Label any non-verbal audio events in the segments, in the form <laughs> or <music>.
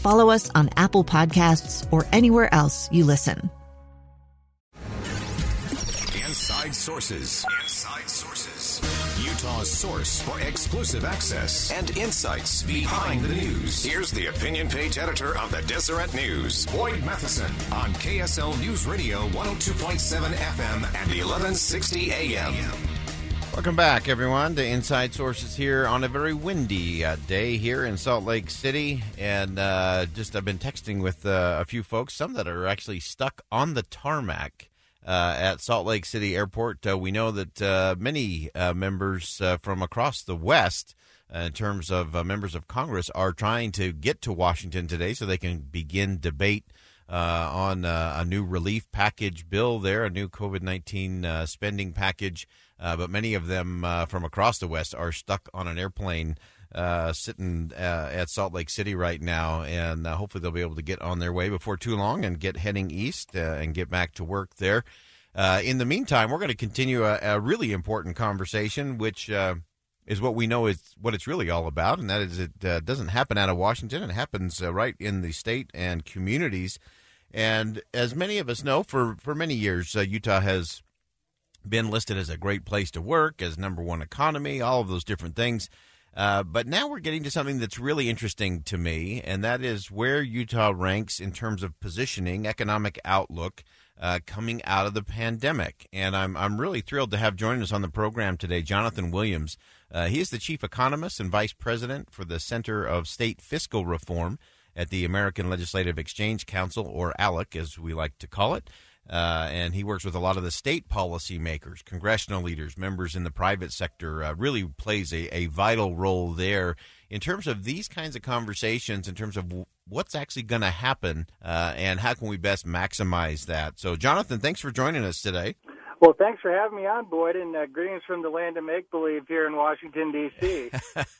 follow us on Apple Podcasts, or anywhere else you listen. Inside Sources. Inside Sources. Utah's source for exclusive access and insights behind the news. Here's the opinion page editor of the Deseret News, Boyd Matheson, on KSL News Radio 102.7 FM and 1160 AM. Welcome back, everyone, to Inside Sources here on a very windy uh, day here in Salt Lake City. And uh, just I've been texting with uh, a few folks, some that are actually stuck on the tarmac uh, at Salt Lake City Airport. Uh, we know that uh, many members from across the West, in terms of members of Congress, are trying to get to Washington today so they can begin debate. on a new relief package bill, there, a new COVID 19 spending package uh, but many of them uh, from across the West are stuck on an airplane uh, sitting uh, at Salt Lake City right now, and uh, hopefully they'll be able to get on their way before too long and get heading east uh, and get back to work there. in the meantime, we're going to continue a, a, really important conversation, which is what we know is what it's really all about, and that is it doesn't happen out of Washington; it happens right in the state and communities. And as many of us know, for for many years, Utah has been listed as a great place to work, as number one economy, all of those different things. Uh, but now we're getting to something that's really interesting to me, and that is where Utah ranks in terms of positioning, economic outlook, uh, coming out of the pandemic. And I'm, I'm really thrilled to have joining us on the program today Jonathan Williams. Uh, he is the chief economist and vice president for the Center of State Fiscal Reform at the American Legislative Exchange Council, or ALEC, as we like to call it. Uh, and he works with a lot of the state policymakers, congressional leaders, members in the private sector. Uh, really plays a, a vital role there in terms of these kinds of conversations, in terms of what's actually going to happen, uh, and how can we best maximize that. So, Jonathan, thanks for joining us today. Well, thanks for having me on, Boyd, and uh, greetings from the land of make believe here in Washington D.C.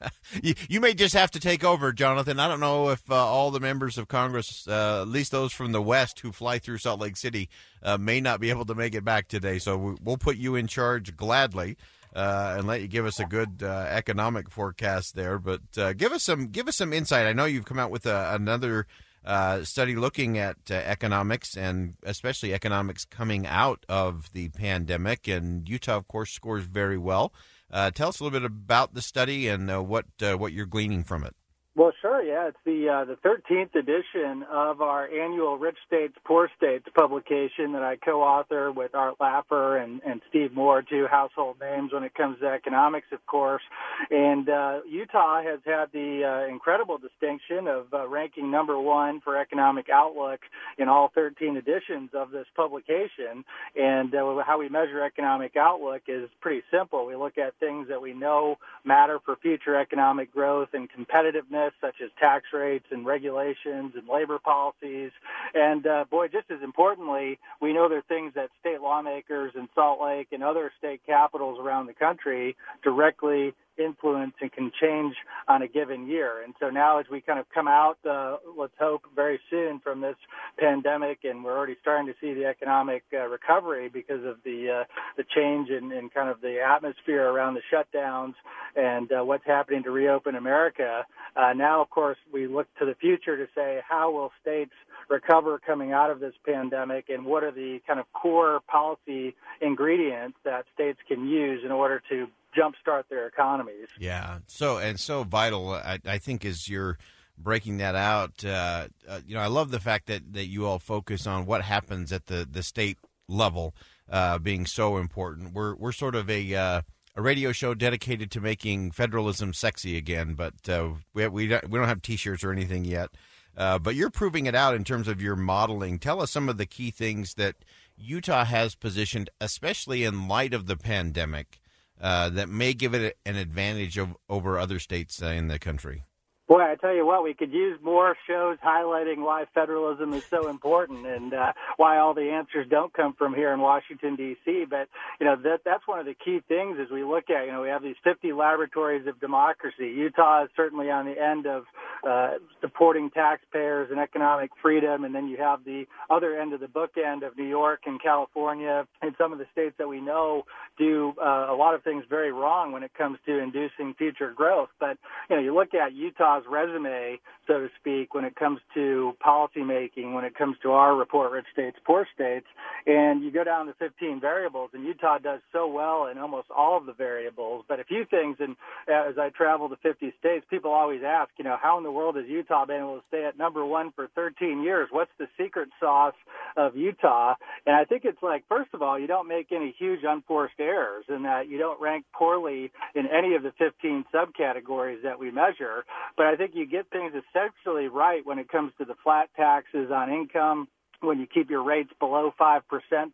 <laughs> you, you, may just have to take over, Jonathan. I don't know if uh, all the members of Congress, uh, at least those from the West who fly through Salt Lake City, uh, may not be able to make it back today. So we, will put you in charge gladly. Uh, and let you give us a good uh, economic forecast there, but give us some give us some insight. I know you've come out with another uh, study looking at uh, economics and especially economics coming out of the pandemic. And Utah, of course, scores very well. Uh, tell us a little bit about the study and uh, what uh, what you're gleaning from it. Well, sure. Yeah, it's the uh, the 13th edition of our annual Rich States Poor States publication that I co-author with Art Laffer and, and Steve Moore, two household names when it comes to economics, of course. And uh, Utah has had the uh, incredible distinction of uh, ranking number one for economic outlook in all 13 editions of this publication. And uh, how we measure economic outlook is pretty simple. We look at things that we know matter for future economic growth and competitiveness such as tax rates and regulations and labor policies. And uh, boy, just as importantly, we know there are things that state lawmakers in Salt Lake and other state capitals around the country directly influence and can change on a given year. And so now as we kind of come out, uh, let's hope very soon from this pandemic, and we're already starting to see the economic uh, recovery because of the uh, the change in, in kind of the atmosphere around the shutdowns and uh, what's happening to reopen America. Uh, now, of course, we look to the future to say how will states recover coming out of this pandemic and what are the kind of core policy ingredients that states can use in order to jumpstart their economies. Yeah, so and so vital. I, I think as you're breaking that out, uh, uh, you know, I love the fact that that you all focus on what happens at the the state level. uh, being so important. We're we're sort of a uh, a radio show dedicated to making federalism sexy again, but uh, we we don't, we don't have T-shirts or anything yet. Uh, but you're proving it out in terms of your modeling. Tell us some of the key things that Utah has positioned, especially in light of the pandemic, uh, that may give it an advantage of, over other states uh, in the country. Boy, I tell you what, we could use more shows highlighting why federalism is so important and uh, why all the answers don't come from here in Washington D.C. But you know that that's one of the key things as we look at. You know, we have these 50 laboratories of democracy. Utah is certainly on the end of uh, supporting taxpayers and economic freedom, and then you have the other end of the bookend of New York and California and some of the states that we know do uh, a lot of things very wrong when it comes to inducing future growth. But you know, you look at Utah's resume, so to speak, when it comes to policy making, when it comes to our report, Rich States, Poor States, and you go down to 15 variables, and Utah does so well in almost all of the variables. But a few things, and as I travel to 50 states, people always ask, you know, how in the world has Utah been able to stay at number one for 13 years? What's the secret sauce of Utah? And I think it's like, first of all, you don't make any huge unforced errors in that you don't rank poorly in any of the 15 subcategories that we measure. But I think you get things essentially right when it comes to the flat taxes on income when you keep your rates below 5%,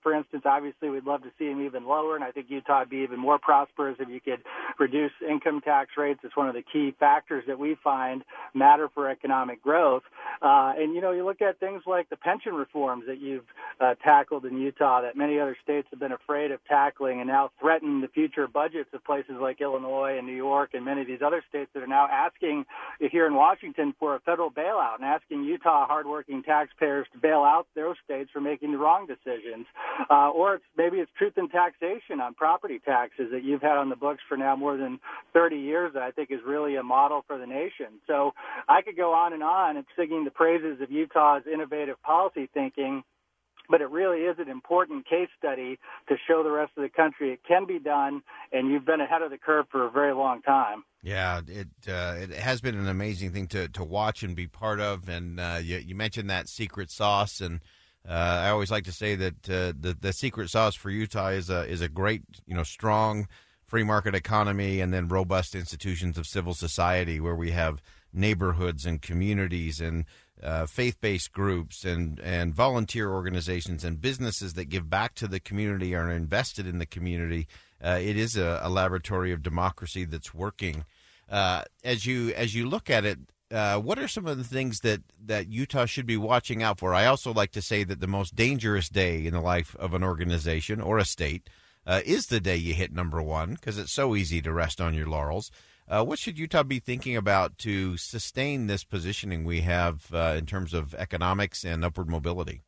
for instance, obviously we'd love to see them even lower, and I think Utah would be even more prosperous if you could reduce income tax rates. It's one of the key factors that we find matter for economic growth. Uh, and, you know, you look at things like the pension reforms that you've uh, tackled in Utah that many other states have been afraid of tackling and now threaten the future budgets of places like Illinois and New York and many of these other states that are now asking here in Washington for a federal bailout and asking Utah hardworking taxpayers to bail out those states for making the wrong decisions. Uh, or it's, maybe it's truth in taxation on property taxes that you've had on the books for now more than 30 years that I think is really a model for the nation. So I could go on and on and singing the praises of Utah's innovative policy thinking but it really is an important case study to show the rest of the country it can be done, and you've been ahead of the curve for a very long time. Yeah, it uh, it has been an amazing thing to, to watch and be part of. And uh, you, you, mentioned that secret sauce, and uh, I always like to say that uh, the the secret sauce for Utah is a is a great you know strong free market economy, and then robust institutions of civil society where we have neighborhoods and communities and uh, faith-based groups and and volunteer organizations and businesses that give back to the community are invested in the community. Uh, it is a, a, laboratory of democracy that's working. Uh, as you as you look at it, uh, what are some of the things that that Utah should be watching out for? I also like to say that the most dangerous day in the life of an organization or a state uh, is the day you hit number one because it's so easy to rest on your laurels. Uh, what should Utah be thinking about to sustain this positioning we have uh, in terms of economics and upward mobility?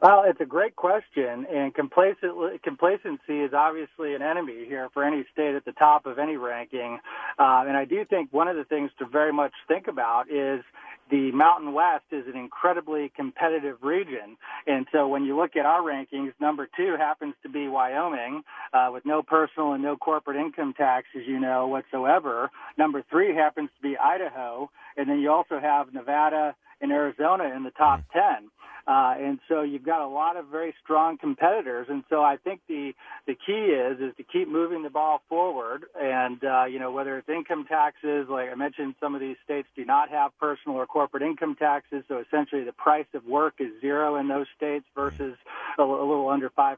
Well, it's a great question, and complacency is obviously an enemy here for any state at the top of any ranking. Uh, and I do think one of the things to very much think about is the Mountain West is an incredibly competitive region. And so when you look at our rankings, number two happens to be Wyoming, uh, with no personal and no corporate income tax, as you know, whatsoever. Number three happens to be Idaho. And then you also have Nevada and Arizona in the top mm. 10. Uh, and so you've got a lot of very strong competitors. And so I think the, the key is, is to keep moving the ball forward. And, uh, you know, whether it's income taxes, like I mentioned, some of these states do not have personal or corporate income taxes. So essentially the price of work is zero in those states versus a, a little under 5%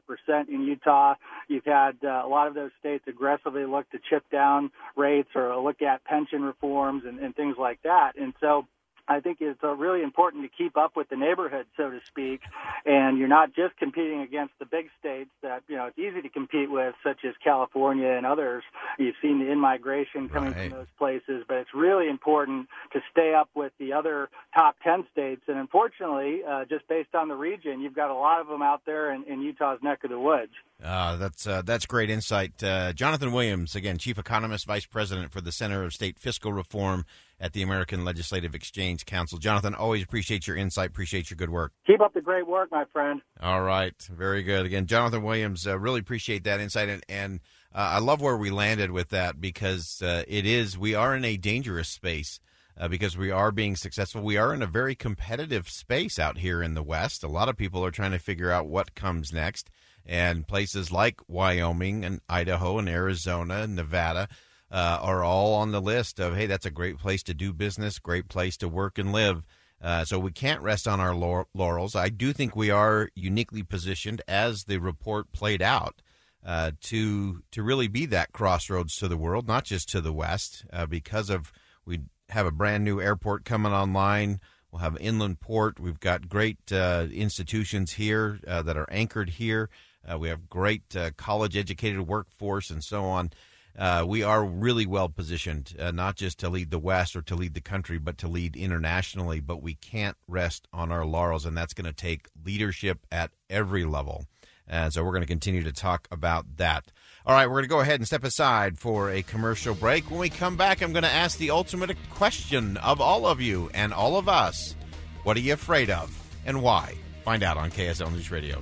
in Utah. You've had uh, a lot of those states aggressively look to chip down rates or look at pension reforms and, and things like that. And so, I think it's uh, really important to keep up with the neighborhood, so to speak, and you're not just competing against the big states that you know it's easy to compete with, such as California and others. You've seen the in-migration coming right. from those places, but it's really important to stay up with the other top ten states. And unfortunately, uh, just based on the region, you've got a lot of them out there in, in Utah's neck of the woods. Uh, that's uh, that's great insight, uh, Jonathan Williams, again, chief economist, vice president for the Center of State Fiscal Reform at the American Legislative Exchange Council. Jonathan, always appreciate your insight. Appreciate your good work. Keep up the great work, my friend. All right, very good. Again, Jonathan Williams, uh, really appreciate that insight, and, and uh, I love where we landed with that because uh, it is we are in a dangerous space. uh, because we are being successful. We are in a very competitive space out here in the West. A lot of people are trying to figure out what comes next. And places like Wyoming and Idaho and Arizona and Nevada uh, are all on the list of, hey, that's a great place to do business, great place to work and live. Uh, so we can't rest on our laurels. I do think we are uniquely positioned, as the report played out, uh, to to really be that crossroads to the world, not just to the West, uh, because of we have a brand new airport coming online. We'll have inland port. We've got great uh, institutions here uh, that are anchored here. Uh, we have great college educated workforce and so on uh, we are really well positioned, uh, not just to lead the West or to lead the country, but to lead internationally. But we can't rest on our laurels, and that's going to take leadership at every level. And so we're going to continue to talk about that. All right, we're going to go ahead and step aside for a commercial break. When we come back, I'm going to ask the ultimate question of all of you and all of us What are you afraid of and why? Find out on KSL News Radio.